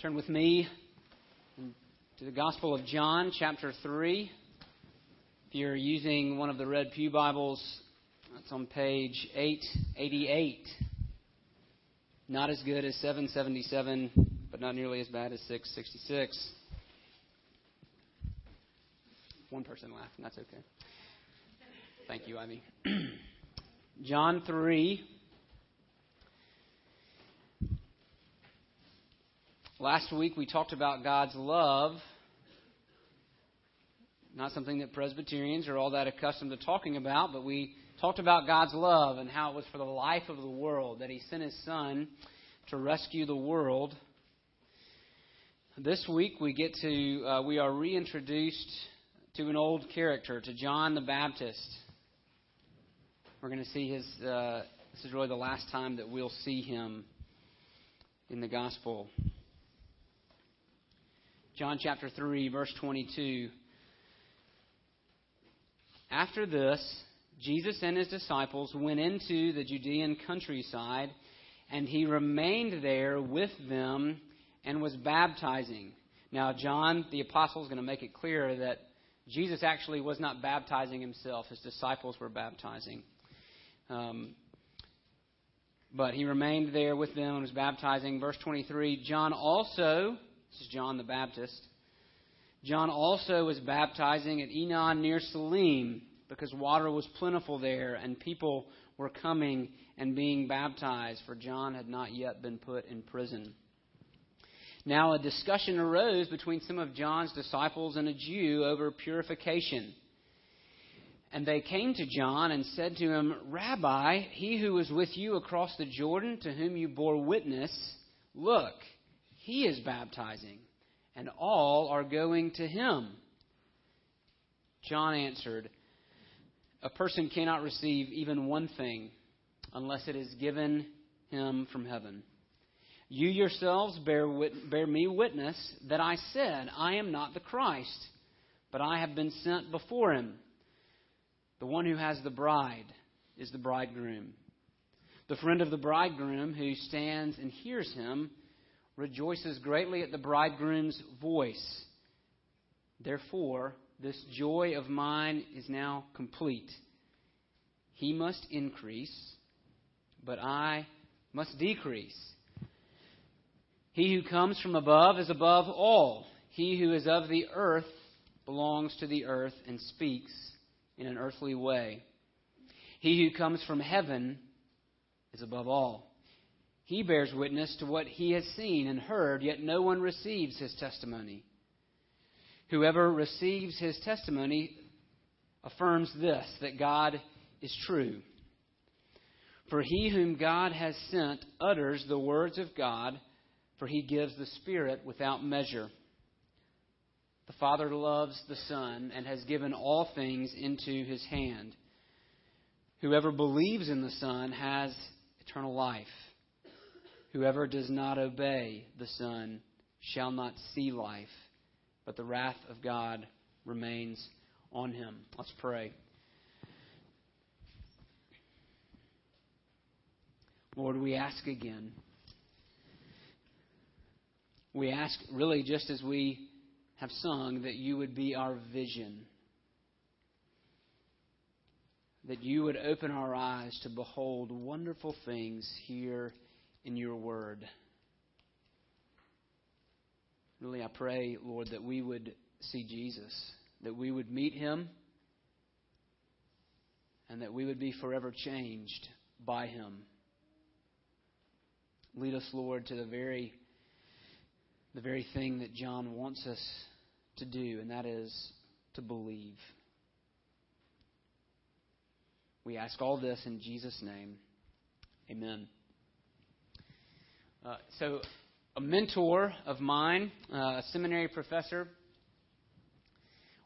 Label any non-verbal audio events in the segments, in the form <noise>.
Turn with me to the Gospel of John, chapter 3. If you're using one of the Red Pew Bibles, that's on page 888. Not as good as 777, but not nearly as bad as 666. One person laughed, and that's okay. Thank you, Ivy. <clears throat> John 3 Last week we talked about God's love. Not something that Presbyterians are all that accustomed to talking about, but we talked about God's love and how it was for the life of the world that He sent His Son to rescue the world. This week we get to uh, we are reintroduced to an old character, to John the Baptist. We're going to see his. Uh, this is really the last time that we'll see him in the gospel. John chapter 3, verse 22. After this, Jesus and his disciples went into the Judean countryside, and he remained there with them and was baptizing. Now, John, the apostle, is going to make it clear that Jesus actually was not baptizing himself, his disciples were baptizing. Um, but he remained there with them and was baptizing. Verse 23 John also this is John the Baptist. John also was baptizing at Aenon near Salim because water was plentiful there and people were coming and being baptized, for John had not yet been put in prison. Now, a discussion arose between some of John's disciples and a Jew over purification. And they came to John and said to him, Rabbi, he who was with you across the Jordan, to whom you bore witness, look, he is baptizing, and all are going to him. John answered, A person cannot receive even one thing unless it is given him from heaven. You yourselves bear, wit- bear me witness that I said, I am not the Christ, but I have been sent before him. The one who has the bride is the bridegroom. The friend of the bridegroom who stands and hears him rejoices greatly at the bridegroom's voice. Therefore, this joy of mine is now complete. He must increase, but I must decrease. He who comes from above is above all. He who is of the earth belongs to the earth and speaks in an earthly way. He who comes from heaven is above all. He bears witness to what he has seen and heard, yet no one receives his testimony. Whoever receives his testimony affirms this that God is true. For he whom God has sent utters the words of God, for he gives the Spirit without measure. The Father loves the Son and has given all things into his hand. Whoever believes in the Son has eternal life. Whoever does not obey the Son shall not see life, but the wrath of God remains on him. Let's pray. Lord, we ask again. We ask, really, just as we have sung, that you would be our vision. That you would open our eyes to behold wonderful things here in your word. Really, I pray, Lord, that we would see Jesus, that we would meet him, and that we would be forever changed by him. Lead us, Lord, to the very the very thing that John wants us to do, and that is to believe. We ask all this in Jesus' name. Amen. Uh, so, a mentor of mine, uh, a seminary professor,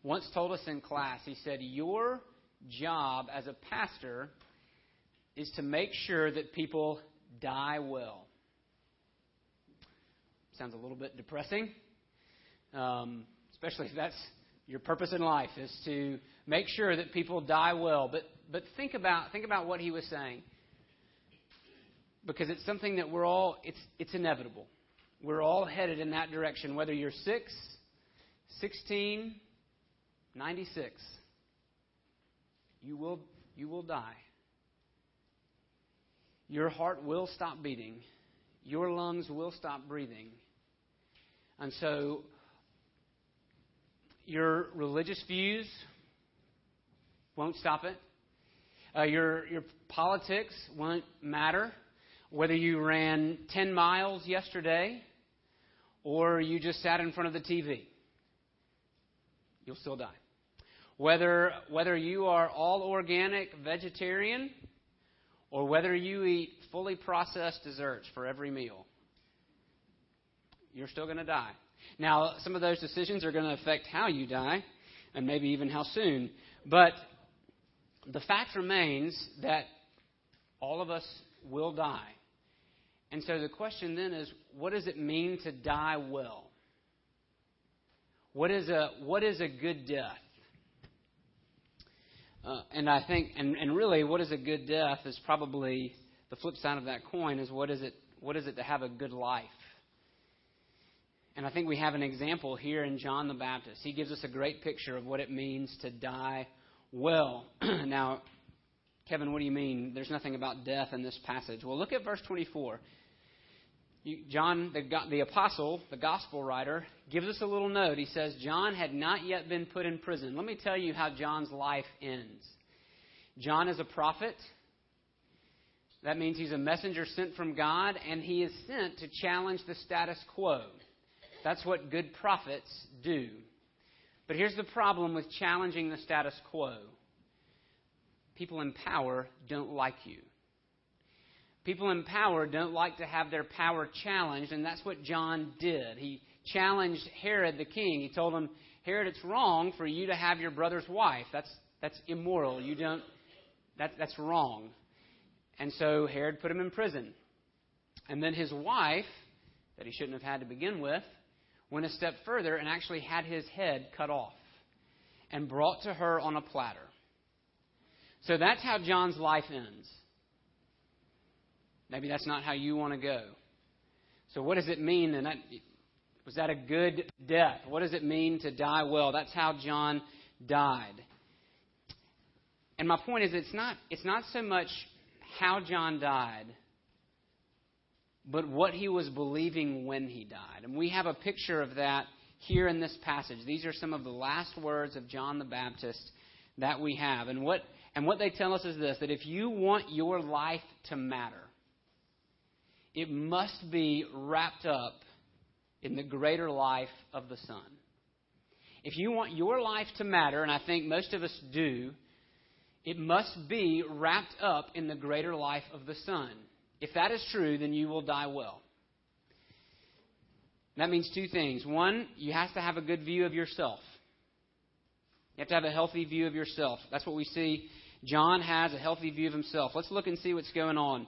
once told us in class, he said, Your job as a pastor is to make sure that people die well. Sounds a little bit depressing, um, especially if that's your purpose in life is to make sure that people die well. But but think about think about what he was saying because it's something that we're all, it's, it's inevitable. we're all headed in that direction, whether you're 6, 16, 96. You will, you will die. Your heart will stop beating. Your lungs will stop breathing. And so, your religious views won't stop it. Uh, your, your politics won't matter. Whether you ran 10 miles yesterday or you just sat in front of the TV, you'll still die. Whether, whether you are all organic vegetarian or whether you eat fully processed desserts for every meal, you're still going to die. Now, some of those decisions are going to affect how you die and maybe even how soon. But the fact remains that all of us will die. And so the question then is what does it mean to die well? What is a, what is a good death? Uh, and I think, and, and really, what is a good death is probably the flip side of that coin is what is it, what is it to have a good life? And I think we have an example here in John the Baptist. He gives us a great picture of what it means to die well. <clears throat> now, Kevin, what do you mean? There's nothing about death in this passage. Well, look at verse 24. John, the, the apostle, the gospel writer, gives us a little note. He says, John had not yet been put in prison. Let me tell you how John's life ends. John is a prophet. That means he's a messenger sent from God, and he is sent to challenge the status quo. That's what good prophets do. But here's the problem with challenging the status quo people in power don't like you. People in power don't like to have their power challenged, and that's what John did. He challenged Herod the king. He told him, Herod, it's wrong for you to have your brother's wife. That's, that's immoral. You don't, that, that's wrong. And so Herod put him in prison. And then his wife, that he shouldn't have had to begin with, went a step further and actually had his head cut off and brought to her on a platter. So that's how John's life ends. Maybe that's not how you want to go. So, what does it mean? And that, was that a good death? What does it mean to die well? That's how John died. And my point is, it's not, it's not so much how John died, but what he was believing when he died. And we have a picture of that here in this passage. These are some of the last words of John the Baptist that we have. And what, and what they tell us is this that if you want your life to matter, it must be wrapped up in the greater life of the Son. If you want your life to matter, and I think most of us do, it must be wrapped up in the greater life of the Son. If that is true, then you will die well. That means two things. One, you have to have a good view of yourself. You have to have a healthy view of yourself. That's what we see. John has a healthy view of himself. Let's look and see what's going on.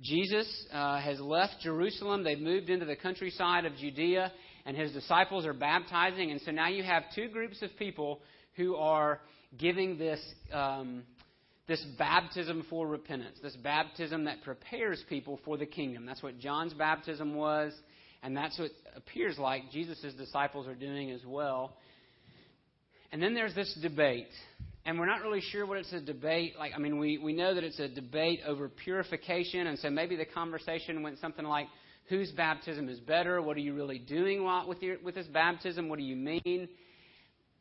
Jesus uh, has left Jerusalem. They've moved into the countryside of Judea, and his disciples are baptizing. And so now you have two groups of people who are giving this um, this baptism for repentance, this baptism that prepares people for the kingdom. That's what John's baptism was, and that's what appears like Jesus' disciples are doing as well. And then there's this debate. And we're not really sure what it's a debate. Like, I mean, we, we know that it's a debate over purification, and so maybe the conversation went something like, whose baptism is better? What are you really doing with, your, with this baptism? What do you mean?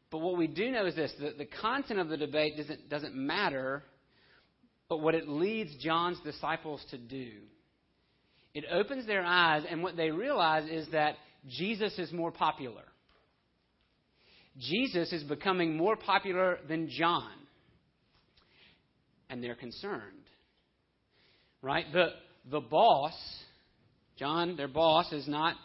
But what we do know is this the, the content of the debate doesn't, doesn't matter but what it leads John's disciples to do. It opens their eyes, and what they realize is that Jesus is more popular. Jesus is becoming more popular than John. And they're concerned. Right? The, the boss, John, their boss, is not,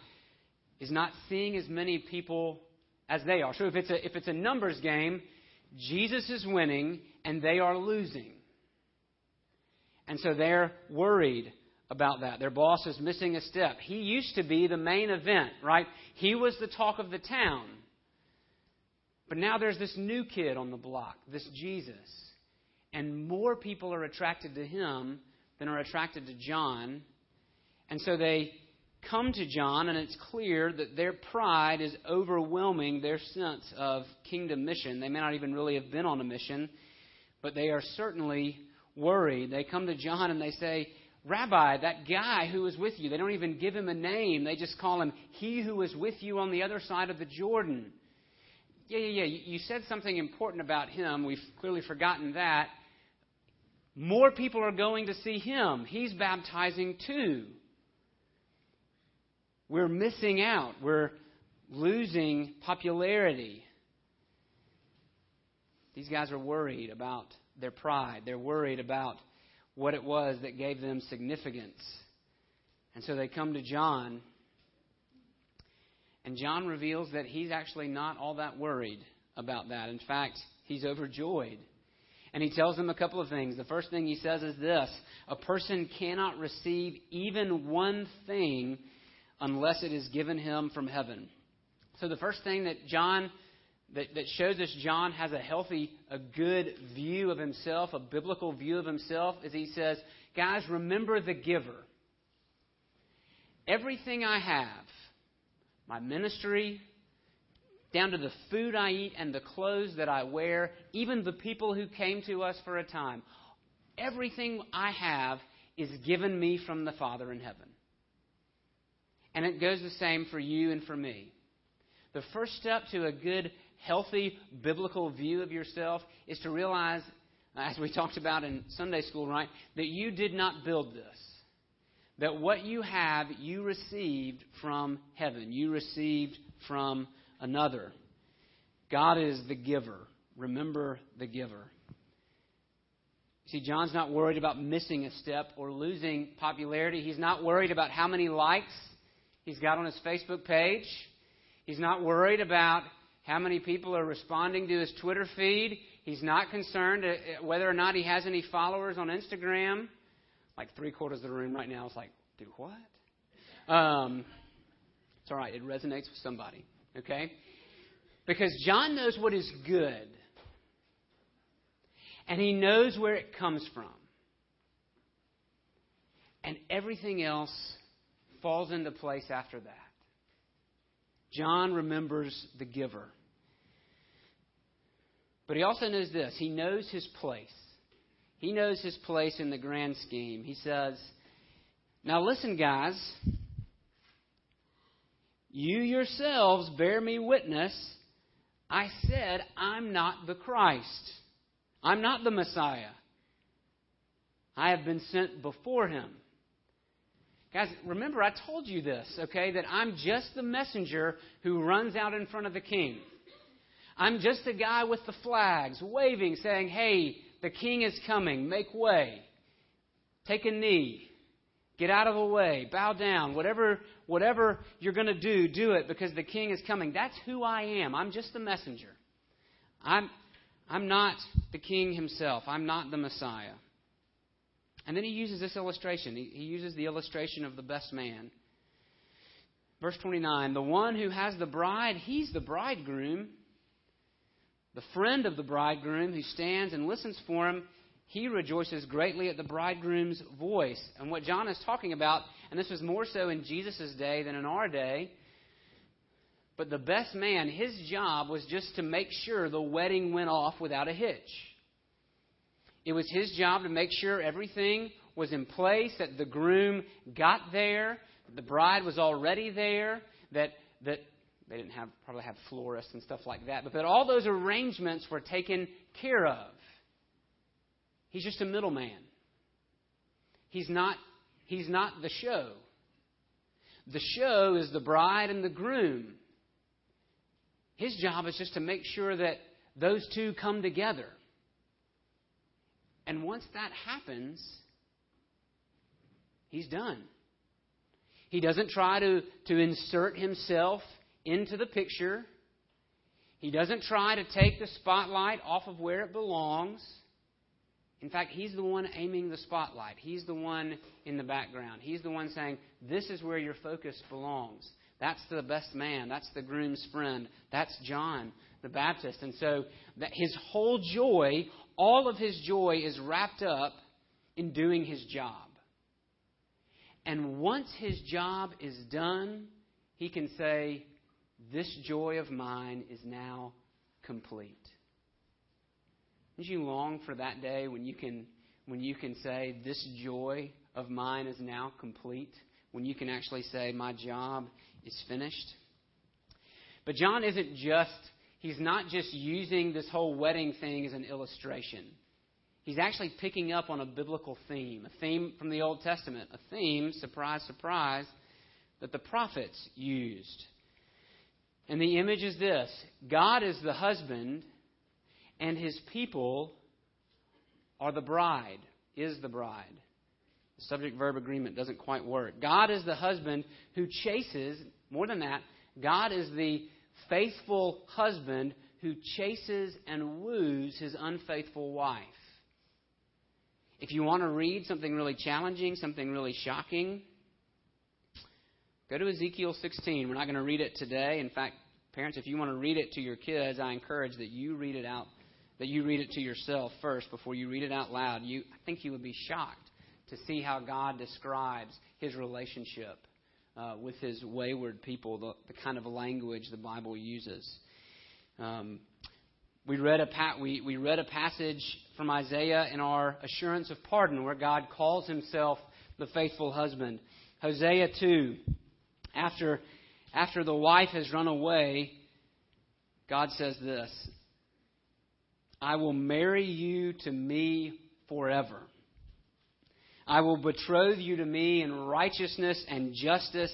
is not seeing as many people as they are. So if it's, a, if it's a numbers game, Jesus is winning and they are losing. And so they're worried about that. Their boss is missing a step. He used to be the main event, right? He was the talk of the town. But now there's this new kid on the block, this Jesus. And more people are attracted to him than are attracted to John. And so they come to John, and it's clear that their pride is overwhelming their sense of kingdom mission. They may not even really have been on a mission, but they are certainly worried. They come to John and they say, Rabbi, that guy who was with you, they don't even give him a name. They just call him he who was with you on the other side of the Jordan. Yeah, yeah, yeah. You said something important about him. We've clearly forgotten that. More people are going to see him. He's baptizing too. We're missing out. We're losing popularity. These guys are worried about their pride. They're worried about what it was that gave them significance. And so they come to John. And John reveals that he's actually not all that worried about that. In fact, he's overjoyed. And he tells them a couple of things. The first thing he says is this A person cannot receive even one thing unless it is given him from heaven. So the first thing that John that, that shows us John has a healthy, a good view of himself, a biblical view of himself, is he says, Guys, remember the giver. Everything I have, my ministry, down to the food I eat and the clothes that I wear, even the people who came to us for a time, everything I have is given me from the Father in heaven. And it goes the same for you and for me. The first step to a good healthy biblical view of yourself is to realize, as we talked about in Sunday school, right, that you did not build this. That what you have, you received from heaven. You received from another. God is the giver. Remember the giver. See, John's not worried about missing a step or losing popularity. He's not worried about how many likes he's got on his Facebook page. He's not worried about how many people are responding to his Twitter feed. He's not concerned uh, uh, whether or not he has any followers on Instagram. Like three quarters of the room right now is like, do what? Um, it's all right. It resonates with somebody. Okay? Because John knows what is good. And he knows where it comes from. And everything else falls into place after that. John remembers the giver. But he also knows this he knows his place. He knows his place in the grand scheme. He says, Now listen, guys. You yourselves bear me witness. I said, I'm not the Christ. I'm not the Messiah. I have been sent before him. Guys, remember I told you this, okay, that I'm just the messenger who runs out in front of the king. I'm just a guy with the flags, waving, saying, hey, the king is coming, make way. Take a knee. Get out of the way. Bow down. Whatever, whatever you're going to do, do it because the king is coming. That's who I am. I'm just the messenger. I'm, I'm not the king himself. I'm not the Messiah. And then he uses this illustration. He, he uses the illustration of the best man. Verse 29 The one who has the bride, he's the bridegroom. The friend of the bridegroom who stands and listens for him, he rejoices greatly at the bridegroom's voice. And what John is talking about, and this was more so in Jesus' day than in our day, but the best man, his job was just to make sure the wedding went off without a hitch. It was his job to make sure everything was in place, that the groom got there, that the bride was already there, that, that they didn't have probably have florists and stuff like that, but that all those arrangements were taken care of. He's just a middleman. He's not he's not the show. The show is the bride and the groom. His job is just to make sure that those two come together. And once that happens, he's done. He doesn't try to, to insert himself into the picture. He doesn't try to take the spotlight off of where it belongs. In fact, he's the one aiming the spotlight. He's the one in the background. He's the one saying, This is where your focus belongs. That's the best man. That's the groom's friend. That's John the Baptist. And so that his whole joy, all of his joy is wrapped up in doing his job. And once his job is done, he can say, This joy of mine is now complete. Don't you long for that day when you can, when you can say, This joy of mine is now complete? When you can actually say, My job is finished? But John isn't just, he's not just using this whole wedding thing as an illustration. He's actually picking up on a biblical theme, a theme from the Old Testament, a theme, surprise, surprise, that the prophets used. And the image is this God is the husband, and his people are the bride, is the bride. The subject verb agreement doesn't quite work. God is the husband who chases, more than that, God is the faithful husband who chases and woos his unfaithful wife. If you want to read something really challenging, something really shocking, go to Ezekiel 16. We're not going to read it today. In fact, parents, if you want to read it to your kids, I encourage that you read it out, that you read it to yourself first before you read it out loud. You, I think you would be shocked to see how God describes his relationship uh, with his wayward people, the, the, kind of language the Bible uses. Um, we read, a pa- we, we read a passage from Isaiah in our assurance of pardon where God calls himself the faithful husband. Hosea 2, after, after the wife has run away, God says this I will marry you to me forever. I will betroth you to me in righteousness and justice,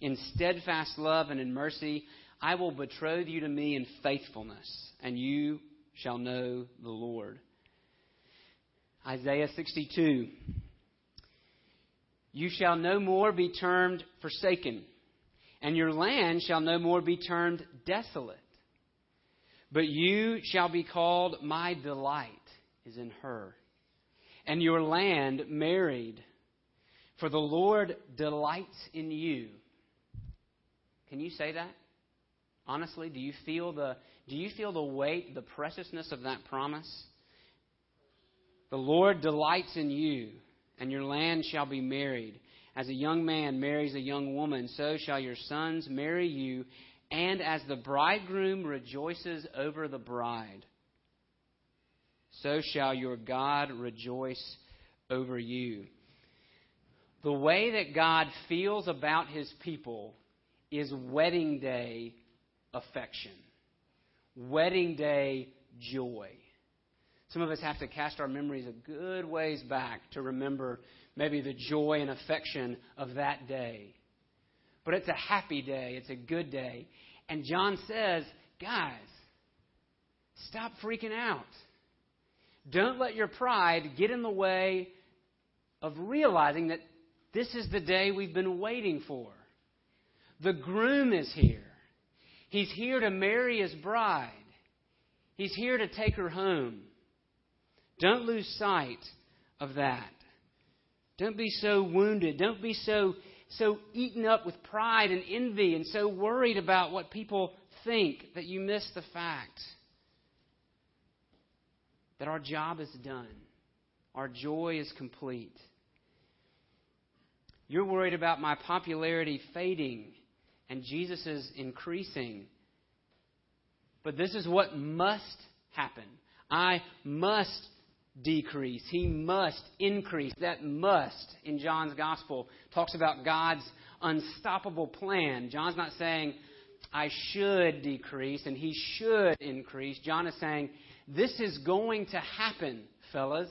in steadfast love and in mercy. I will betroth you to me in faithfulness, and you shall know the Lord. Isaiah 62. You shall no more be termed forsaken, and your land shall no more be termed desolate. But you shall be called, My delight is in her and your land married. For the Lord delights in you. Can you say that? Honestly, do you feel the do you feel the weight, the preciousness of that promise? The Lord delights in you, and your land shall be married. As a young man marries a young woman, so shall your sons marry you, and as the bridegroom rejoices over the bride, so shall your God rejoice over you. The way that God feels about his people is wedding day affection, wedding day joy. Some of us have to cast our memories a good ways back to remember maybe the joy and affection of that day. But it's a happy day, it's a good day. And John says, guys, stop freaking out. Don't let your pride get in the way of realizing that this is the day we've been waiting for. The groom is here. He's here to marry his bride. He's here to take her home. Don't lose sight of that. Don't be so wounded. Don't be so so eaten up with pride and envy and so worried about what people think that you miss the fact that our job is done, our joy is complete. You're worried about my popularity fading and Jesus is increasing. But this is what must happen. I must decrease. He must increase. That must, in John's gospel, talks about God's unstoppable plan. John's not saying, I should decrease and he should increase. John is saying, this is going to happen, fellas.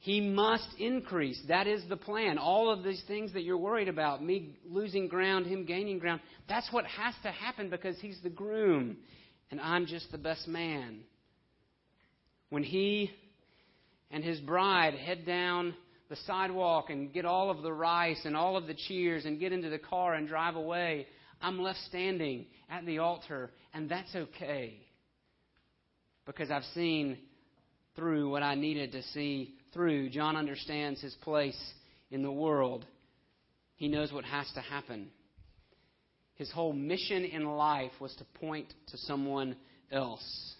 He must increase. That is the plan. All of these things that you're worried about, me losing ground, him gaining ground, that's what has to happen because he's the groom and I'm just the best man. When he and his bride head down the sidewalk and get all of the rice and all of the cheers and get into the car and drive away, I'm left standing at the altar, and that's okay because I've seen through what I needed to see through. John understands his place in the world, he knows what has to happen. His whole mission in life was to point to someone else.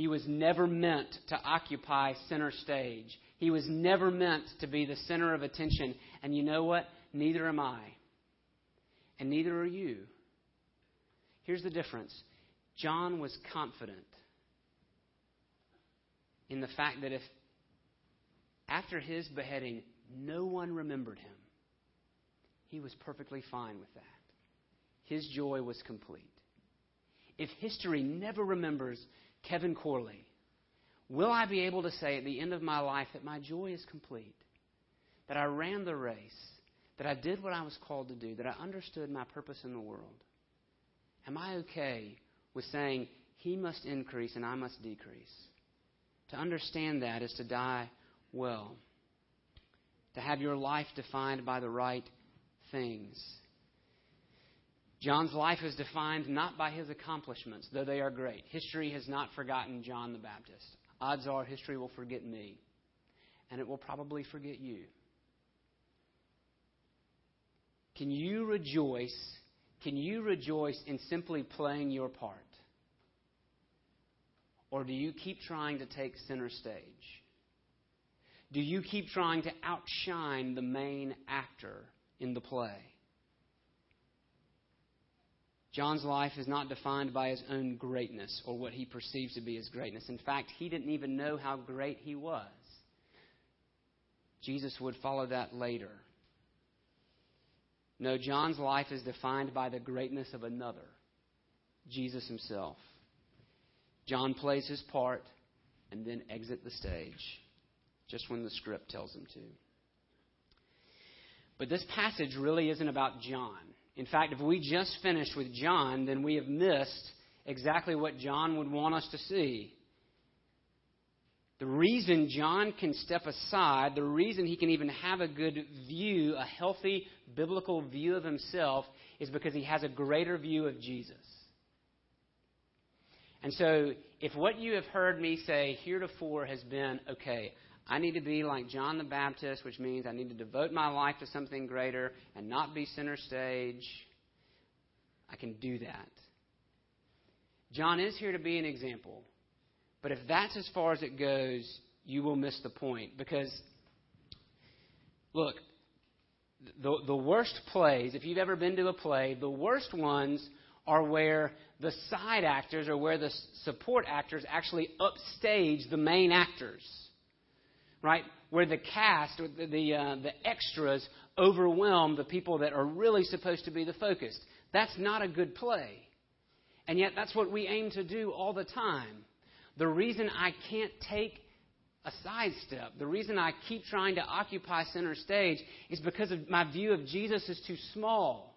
He was never meant to occupy center stage. He was never meant to be the center of attention. And you know what? Neither am I. And neither are you. Here's the difference John was confident in the fact that if after his beheading no one remembered him, he was perfectly fine with that. His joy was complete. If history never remembers Kevin Corley, will I be able to say at the end of my life that my joy is complete? That I ran the race, that I did what I was called to do, that I understood my purpose in the world? Am I okay with saying, He must increase and I must decrease? To understand that is to die well, to have your life defined by the right things. John's life is defined not by his accomplishments, though they are great. History has not forgotten John the Baptist. Odds are history will forget me, and it will probably forget you. Can you rejoice? Can you rejoice in simply playing your part? Or do you keep trying to take center stage? Do you keep trying to outshine the main actor in the play? John's life is not defined by his own greatness or what he perceives to be his greatness. In fact, he didn't even know how great he was. Jesus would follow that later. No, John's life is defined by the greatness of another, Jesus himself. John plays his part and then exit the stage just when the script tells him to. But this passage really isn't about John. In fact, if we just finish with John, then we have missed exactly what John would want us to see. The reason John can step aside, the reason he can even have a good view, a healthy biblical view of himself, is because he has a greater view of Jesus. And so, if what you have heard me say heretofore has been, okay, I need to be like John the Baptist, which means I need to devote my life to something greater and not be center stage. I can do that. John is here to be an example. But if that's as far as it goes, you will miss the point. Because, look, the, the worst plays, if you've ever been to a play, the worst ones are where the side actors or where the support actors actually upstage the main actors right? Where the cast, the, the, uh, the extras overwhelm the people that are really supposed to be the focus. That's not a good play. And yet, that's what we aim to do all the time. The reason I can't take a sidestep, the reason I keep trying to occupy center stage is because of my view of Jesus is too small.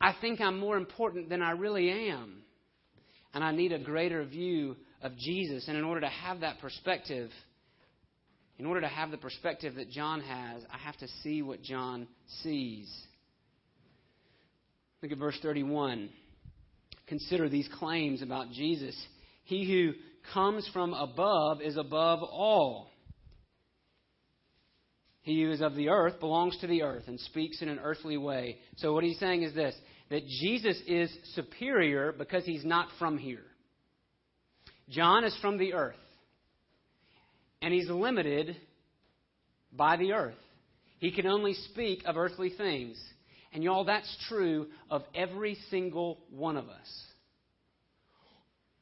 I think I'm more important than I really am. And I need a greater view of Jesus. And in order to have that perspective, in order to have the perspective that John has, I have to see what John sees. Look at verse 31. Consider these claims about Jesus. He who comes from above is above all. He who is of the earth belongs to the earth and speaks in an earthly way. So, what he's saying is this that Jesus is superior because he's not from here. John is from the earth and he's limited by the earth. He can only speak of earthly things. And y'all, that's true of every single one of us.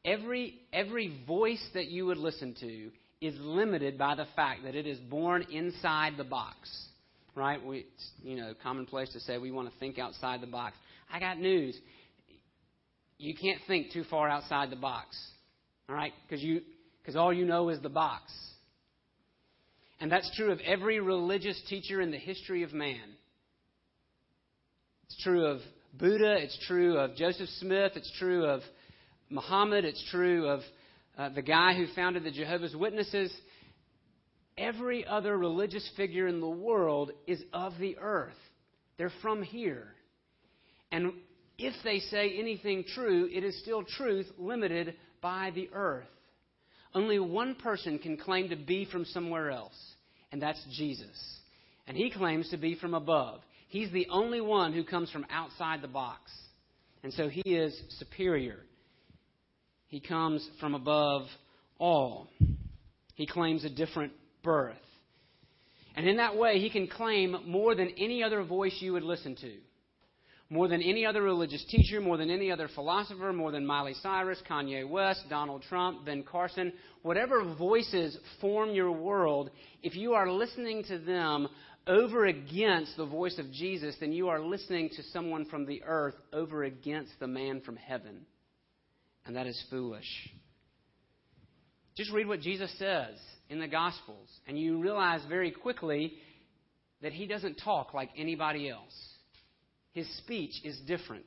Every, every voice that you would listen to is limited by the fact that it is born inside the box. Right? We, you know, commonplace to say we want to think outside the box. I got news. You can't think too far outside the box. All right? Because you, because all you know is the box. And that's true of every religious teacher in the history of man. It's true of Buddha, it's true of Joseph Smith, it's true of Muhammad, it's true of uh, the guy who founded the Jehovah's Witnesses. Every other religious figure in the world is of the earth. They're from here. And if they say anything true, it is still truth limited by the earth. Only one person can claim to be from somewhere else, and that's Jesus. And he claims to be from above. He's the only one who comes from outside the box. And so he is superior. He comes from above all. He claims a different birth. And in that way, he can claim more than any other voice you would listen to. More than any other religious teacher, more than any other philosopher, more than Miley Cyrus, Kanye West, Donald Trump, Ben Carson, whatever voices form your world, if you are listening to them over against the voice of Jesus, then you are listening to someone from the earth over against the man from heaven. And that is foolish. Just read what Jesus says in the Gospels, and you realize very quickly that he doesn't talk like anybody else. His speech is different.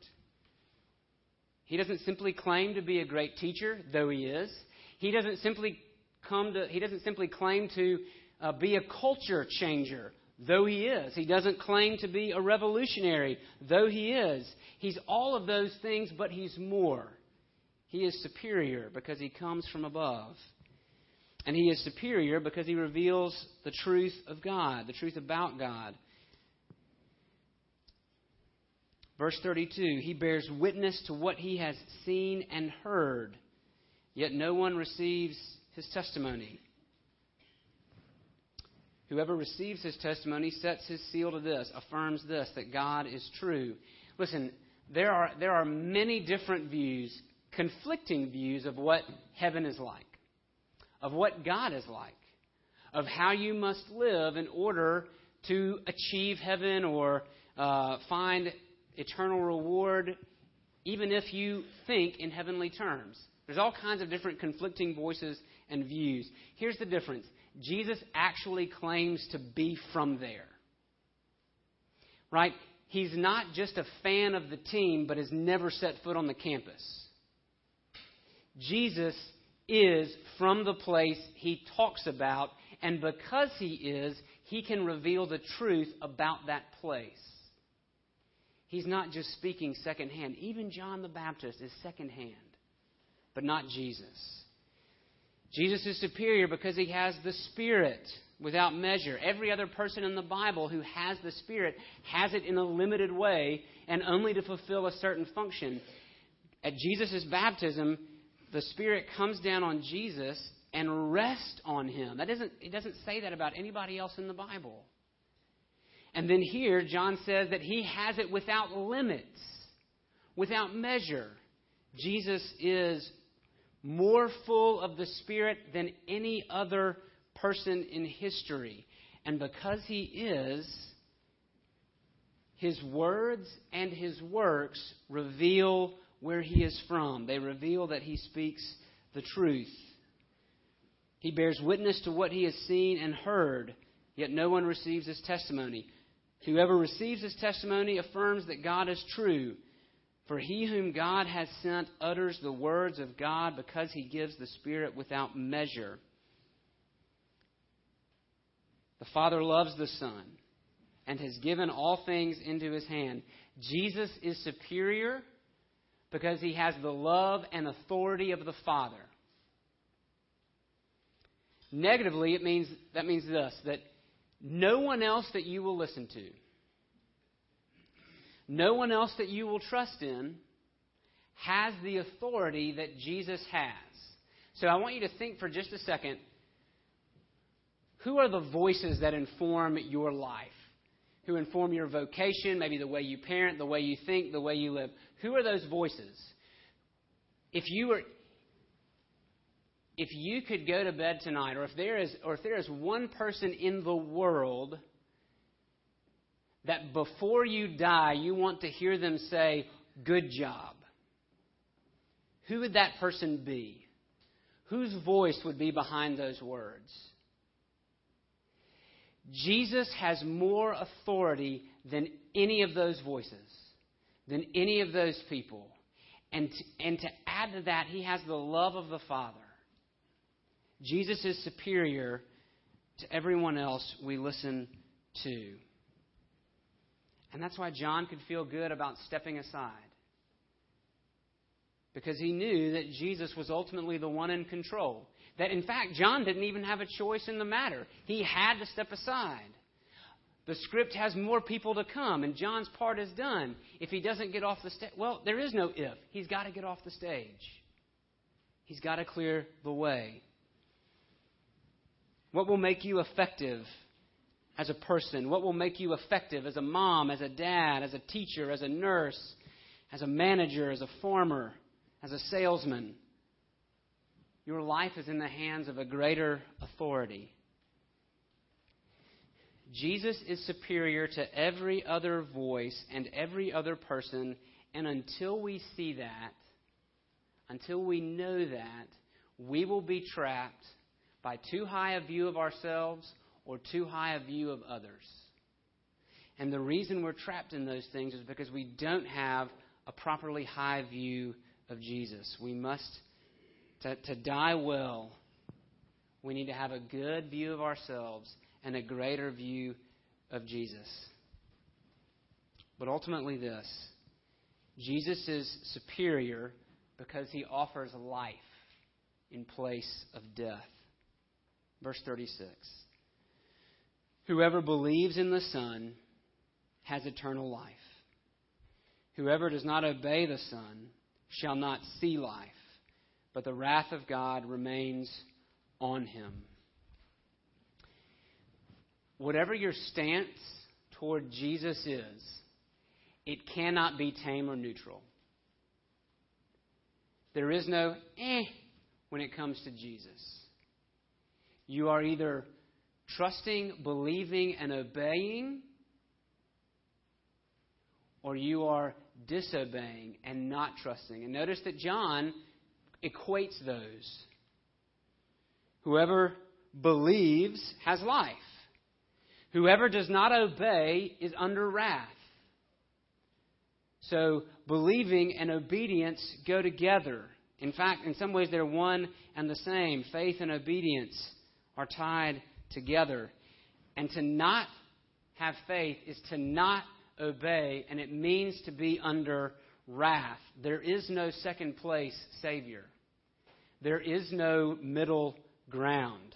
He doesn't simply claim to be a great teacher, though he is. He doesn't simply come to, he doesn't simply claim to uh, be a culture changer, though he is. He doesn't claim to be a revolutionary, though he is. He's all of those things, but he's more. He is superior because he comes from above. And he is superior because he reveals the truth of God, the truth about God. Verse 32 He bears witness to what he has seen and heard, yet no one receives his testimony. Whoever receives his testimony sets his seal to this, affirms this, that God is true. Listen, there are, there are many different views, conflicting views of what heaven is like of what God is like, of how you must live in order to achieve heaven or uh, find eternal reward, even if you think in heavenly terms. There's all kinds of different conflicting voices and views. Here's the difference Jesus actually claims to be from there. Right? He's not just a fan of the team, but has never set foot on the campus. Jesus is from the place he talks about, and because he is, he can reveal the truth about that place. He's not just speaking secondhand. Even John the Baptist is secondhand, but not Jesus. Jesus is superior because he has the Spirit without measure. Every other person in the Bible who has the Spirit has it in a limited way and only to fulfill a certain function. At Jesus' baptism, the Spirit comes down on Jesus and rests on him. That doesn't, it doesn't say that about anybody else in the Bible. And then here, John says that he has it without limits, without measure. Jesus is more full of the Spirit than any other person in history. And because he is, his words and his works reveal where he is from. They reveal that he speaks the truth. He bears witness to what he has seen and heard, yet no one receives his testimony. Whoever receives his testimony affirms that God is true. For he whom God has sent utters the words of God because he gives the Spirit without measure. The Father loves the Son and has given all things into his hand. Jesus is superior because he has the love and authority of the Father. Negatively, it means that means this that no one else that you will listen to, no one else that you will trust in, has the authority that Jesus has. So I want you to think for just a second who are the voices that inform your life? Who inform your vocation, maybe the way you parent, the way you think, the way you live? Who are those voices? If you were if you could go to bed tonight, or if there is or if there is one person in the world that before you die you want to hear them say, Good job. Who would that person be? Whose voice would be behind those words? Jesus has more authority than any of those voices than any of those people. And to, and to add to that, he has the love of the Father. Jesus is superior to everyone else we listen to. And that's why John could feel good about stepping aside. Because he knew that Jesus was ultimately the one in control. That in fact, John didn't even have a choice in the matter. He had to step aside. The script has more people to come, and John's part is done. If he doesn't get off the stage, well, there is no if. He's got to get off the stage. He's got to clear the way. What will make you effective as a person? What will make you effective as a mom, as a dad, as a teacher, as a nurse, as a manager, as a farmer, as a salesman? Your life is in the hands of a greater authority. Jesus is superior to every other voice and every other person, and until we see that, until we know that, we will be trapped by too high a view of ourselves or too high a view of others. And the reason we're trapped in those things is because we don't have a properly high view of Jesus. We must, to, to die well, we need to have a good view of ourselves and a greater view of Jesus. But ultimately, this Jesus is superior because he offers life in place of death. Verse 36 Whoever believes in the Son has eternal life. Whoever does not obey the Son shall not see life, but the wrath of God remains on him. Whatever your stance toward Jesus is, it cannot be tame or neutral. There is no eh when it comes to Jesus. You are either trusting, believing, and obeying, or you are disobeying and not trusting. And notice that John equates those. Whoever believes has life. Whoever does not obey is under wrath. So, believing and obedience go together. In fact, in some ways, they're one and the same. Faith and obedience are tied together. And to not have faith is to not obey, and it means to be under wrath. There is no second place Savior, there is no middle ground.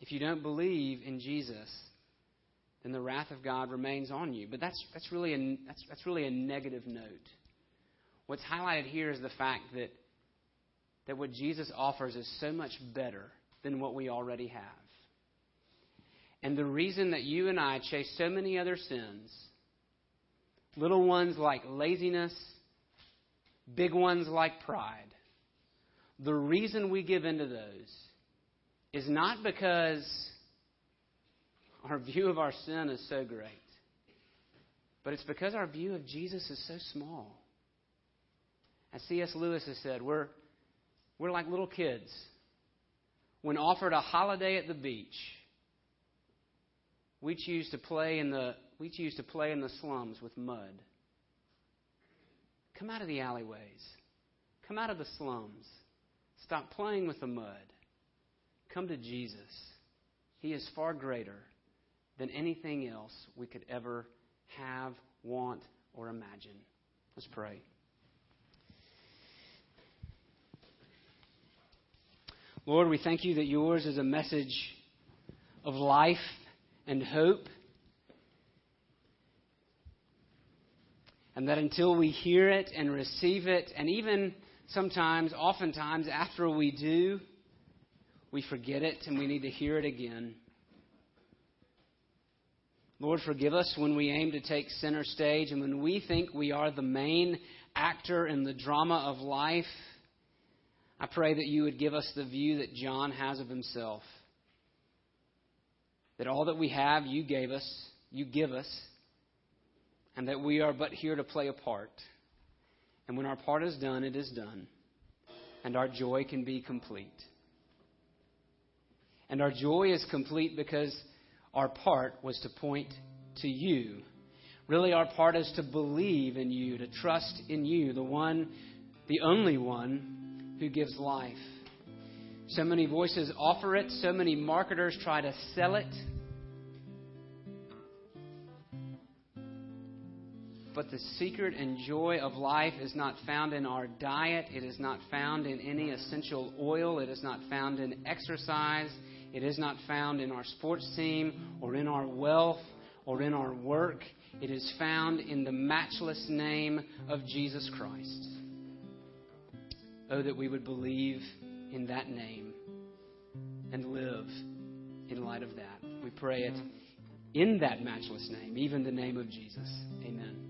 If you don't believe in Jesus, then the wrath of God remains on you. But that's, that's, really, a, that's, that's really a negative note. What's highlighted here is the fact that, that what Jesus offers is so much better than what we already have. And the reason that you and I chase so many other sins, little ones like laziness, big ones like pride, the reason we give into those is not because our view of our sin is so great, but it's because our view of Jesus is so small. As C.S. Lewis has said, we're, we're like little kids. When offered a holiday at the beach, we choose to play in the, we choose to play in the slums with mud. Come out of the alleyways. Come out of the slums. Stop playing with the mud. Come to Jesus. He is far greater than anything else we could ever have, want, or imagine. Let's pray. Lord, we thank you that yours is a message of life and hope. And that until we hear it and receive it, and even sometimes, oftentimes, after we do, we forget it and we need to hear it again. Lord, forgive us when we aim to take center stage and when we think we are the main actor in the drama of life. I pray that you would give us the view that John has of himself. That all that we have, you gave us, you give us, and that we are but here to play a part. And when our part is done, it is done, and our joy can be complete. And our joy is complete because our part was to point to you. Really, our part is to believe in you, to trust in you, the one, the only one who gives life. So many voices offer it, so many marketers try to sell it. But the secret and joy of life is not found in our diet. It is not found in any essential oil. It is not found in exercise. It is not found in our sports team or in our wealth or in our work. It is found in the matchless name of Jesus Christ. Oh, that we would believe in that name and live in light of that. We pray it in that matchless name, even the name of Jesus. Amen.